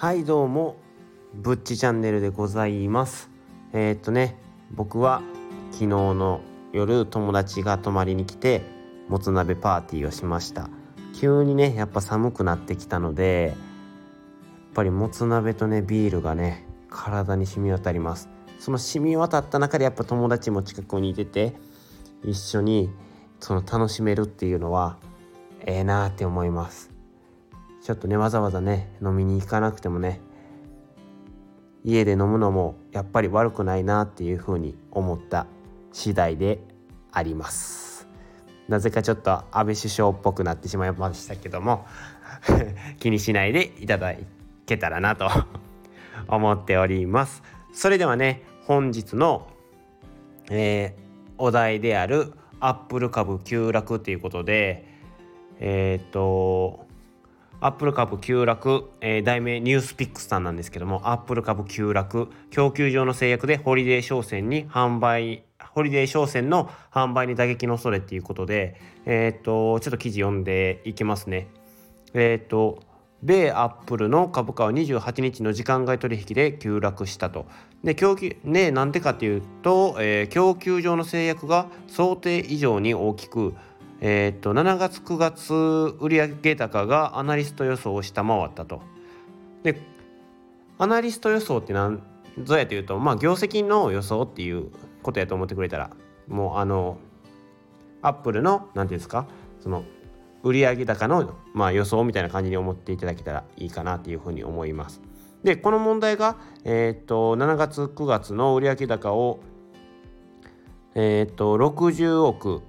はいどうもぶっちチャンネルでございます。えー、っとね僕は昨日の夜友達が泊まりに来てもつ鍋パーティーをしました。急にねやっぱ寒くなってきたのでやっぱりもつ鍋とねビールがね体に染み渡ります。その染み渡った中でやっぱ友達も近くにいてて一緒にその楽しめるっていうのはええ、なーって思います。ちょっとねわざわざね飲みに行かなくてもね家で飲むのもやっぱり悪くないなっていうふうに思った次第であります。なぜかちょっと安倍首相っぽくなってしまいましたけども 気にしないでいただけたらなと 思っております。それではね本日の、えー、お題であるアップル株急落ということでえっ、とアップル株急落、えー、題名 NewsPicks さんなんですけどもアップル株急落供給上の制約でホリデー商戦に販売ホリデー商戦の販売に打撃の恐れっていうことでえっ、とちょっと記事読んでいきますねえっ、と米アップルの株価は28日の時間外取引で急落したと。で供給ねなんでかっていうと、えー、供給上の制約が想定以上に大きく、えー、っと7月9月売上高がアナリスト予想を下回ったと。でアナリスト予想って何ぞやというとまあ業績の予想っていうことやと思ってくれたらもうあのアップルの何て言うんですかその売上高の、まあ、予想みたいな感じに思っていただけたらいいかなというふうに思います。でこの問題が、えー、っと7月9月の売上高を、えー、っと60億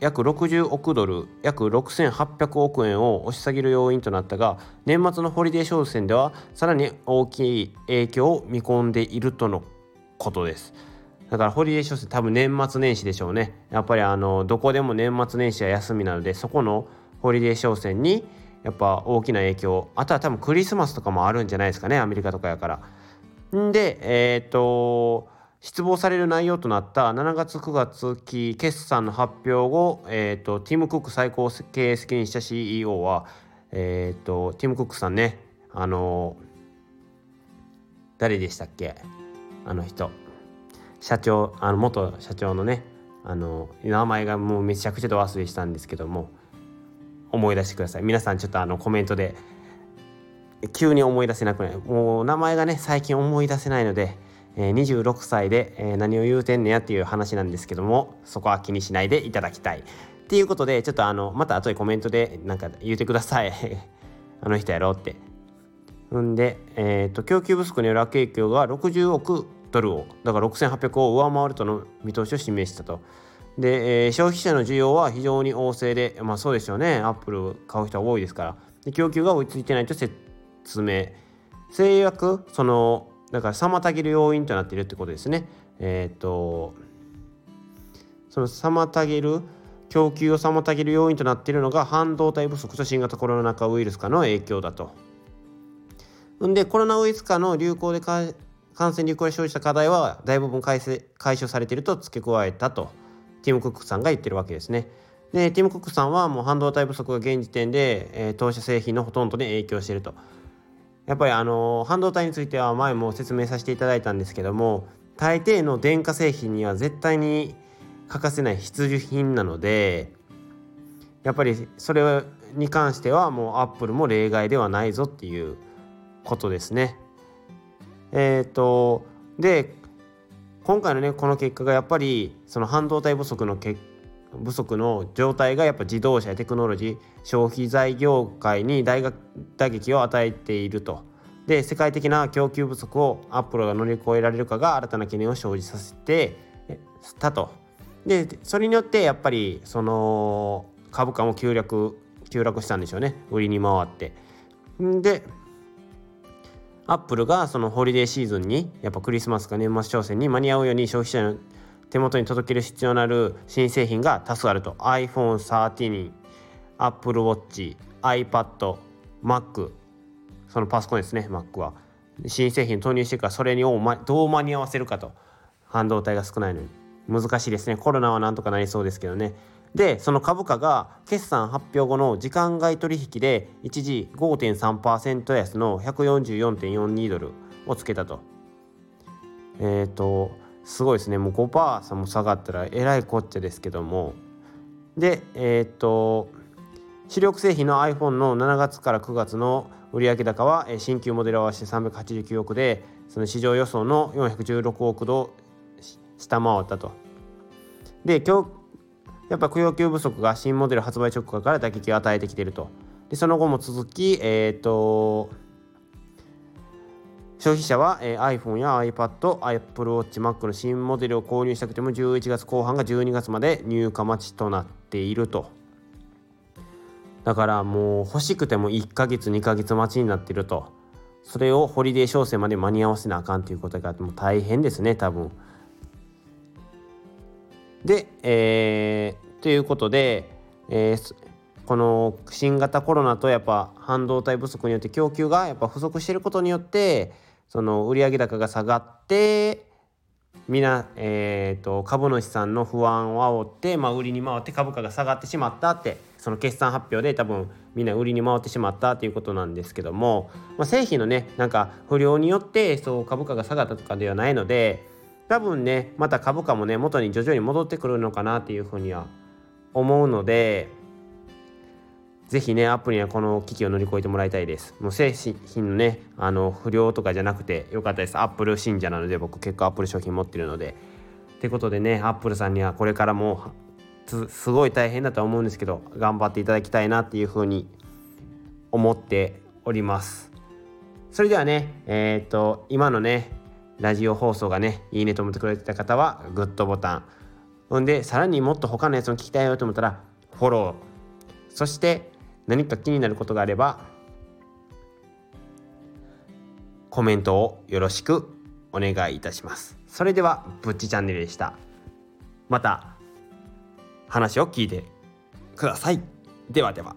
約60億ドル約6800億円を押し下げる要因となったが年末のホリデー商戦ではさらに大きい影響を見込んでいるとのことです。だからホリデー商戦多分年末年始でしょうねやっぱりあのどこでも年末年始は休みなのでそこのホリデー商戦にやっぱ大きな影響あとは多分クリスマスとかもあるんじゃないですかねアメリカとかやから。んでえっ、と失望される内容となった7月9月期決算の発表後、えーと、ティム・クック最高経営責任者 CEO は、えーと、ティム・クックさんねあの誰でしたっけ？あの人。社長あの元社長のねあの名前がもうめちゃくちゃと忘れしたんですけども思い出してください。皆さんちょっとあのコメントで急に思い出せなくないもう名前がね最近思い出せないので、え、26歳で、何を言うてんねやっていう話なんですけどもそこは気にしないでいただきたい。っていうことでちょっとあのまた後でコメントでなんか言うてください。あの人やろうって。んで、えーと、供給不足による悪影響が60億ドルをだから6800を上回るとの見通しを示したと。で、えー、消費者の需要は非常に旺盛でまあそうですよね。アップル買う人は多いですから。で供給が追いついてないと説明。制約そのだから妨げる要因となっているってことですねえっ、とその妨げる供給を妨げる要因となっているのが半導体不足と新型コロナ禍ウイルス化の影響だと。んでコロナウイルス化の流行で感染流行で生じた課題は大部分解解消されていると付け加えたとティム・クックさんが言ってるわけですね。でティム・クックさんはもう半導体不足が現時点で、えー、当社製品のほとんどに影響していると。やっぱりあの半導体については前も説明させていただいたんですけども大抵の電化製品には絶対に欠かせない必需品なのでやっぱりそれに関してはもうアップルも例外ではないぞっていうことですね。えっ、とで今回のねこの結果がやっぱりその半導体不足のけ不足の状態がやっぱ自動車やテクノロジー消費財業界に大打撃を与えていると。で世界的な供給不足をアップルが乗り越えられるかが新たな懸念を生じさせてたと。でそれによってやっぱりその株価も急落急落したんでしょうね売りに回って。でアップルがそのホリデーシーズンにやっぱクリスマスか年末商戦に間に合うように消費者の手元に届ける必要のある新製品が多数あると。iPhone13、Apple Watch、iPad、Mac そのパソコンですね Mac は。新製品投入してからそれにを、どう間に合わせるかと。半導体が少ないのに。難しいですね。コロナはなんとかなりそうですけどね。でその株価が決算発表後の時間外取引で一時5.3%安の144.42ドルをつけたと。えっ、ー、とすごいですねもう5%も下がったらえらいこっちゃですけどもでえっ、と主力製品の iPhone の7月から9月の売上高は新旧モデル合わせて389億でその市場予想の416億度下回ったと。で今日やっぱ供給不足が新モデル発売直後から打撃を与えてきていると。でその後も続き、えーと、消費者は、えー、iPhone や iPad、Apple Watch、Mac の新モデルを購入したくても11月後半が12月まで入荷待ちとなっていると。だからもう欲しくても1ヶ月2ヶ月待ちになっていると。それをホリデー商戦まで間に合わせなあかんということがもう大変ですね多分。で、えー、ということで、えー、この新型コロナとやっぱ半導体不足によって供給がやっぱ不足していることによってその売上高が下がってみな、えーと、株主さんの不安を煽って、まあ、売りに回って株価が下がってしまったってその決算発表で多分みんな売りに回ってしまったということなんですけども、まあ、製品のねなんか不良によってそう株価が下がったとかではないので多分ねまた株価もね元に徐々に戻ってくるのかなっていうふうには思うので是非ねアップルにはこの危機を乗り越えてもらいたいです。もう製品のねあの不良とかじゃなくてよかったです。アップル信者なので僕結構アップル商品持ってるので。ってことでねアップルさんにはこれからもすごい大変だとは思うんですけど頑張っていただきたいなっていうふうに思っております。それではねえっ、と今のねラジオ放送がねいいねと思ってくれてた方はグッドボタン。ほんでさらにもっと他のやつも聞きたいよと思ったらフォロー。そして何か気になることがあればコメントをよろしくお願いいたします。それではぶっちチャンネルでした。また話を聞いてください。ではでは。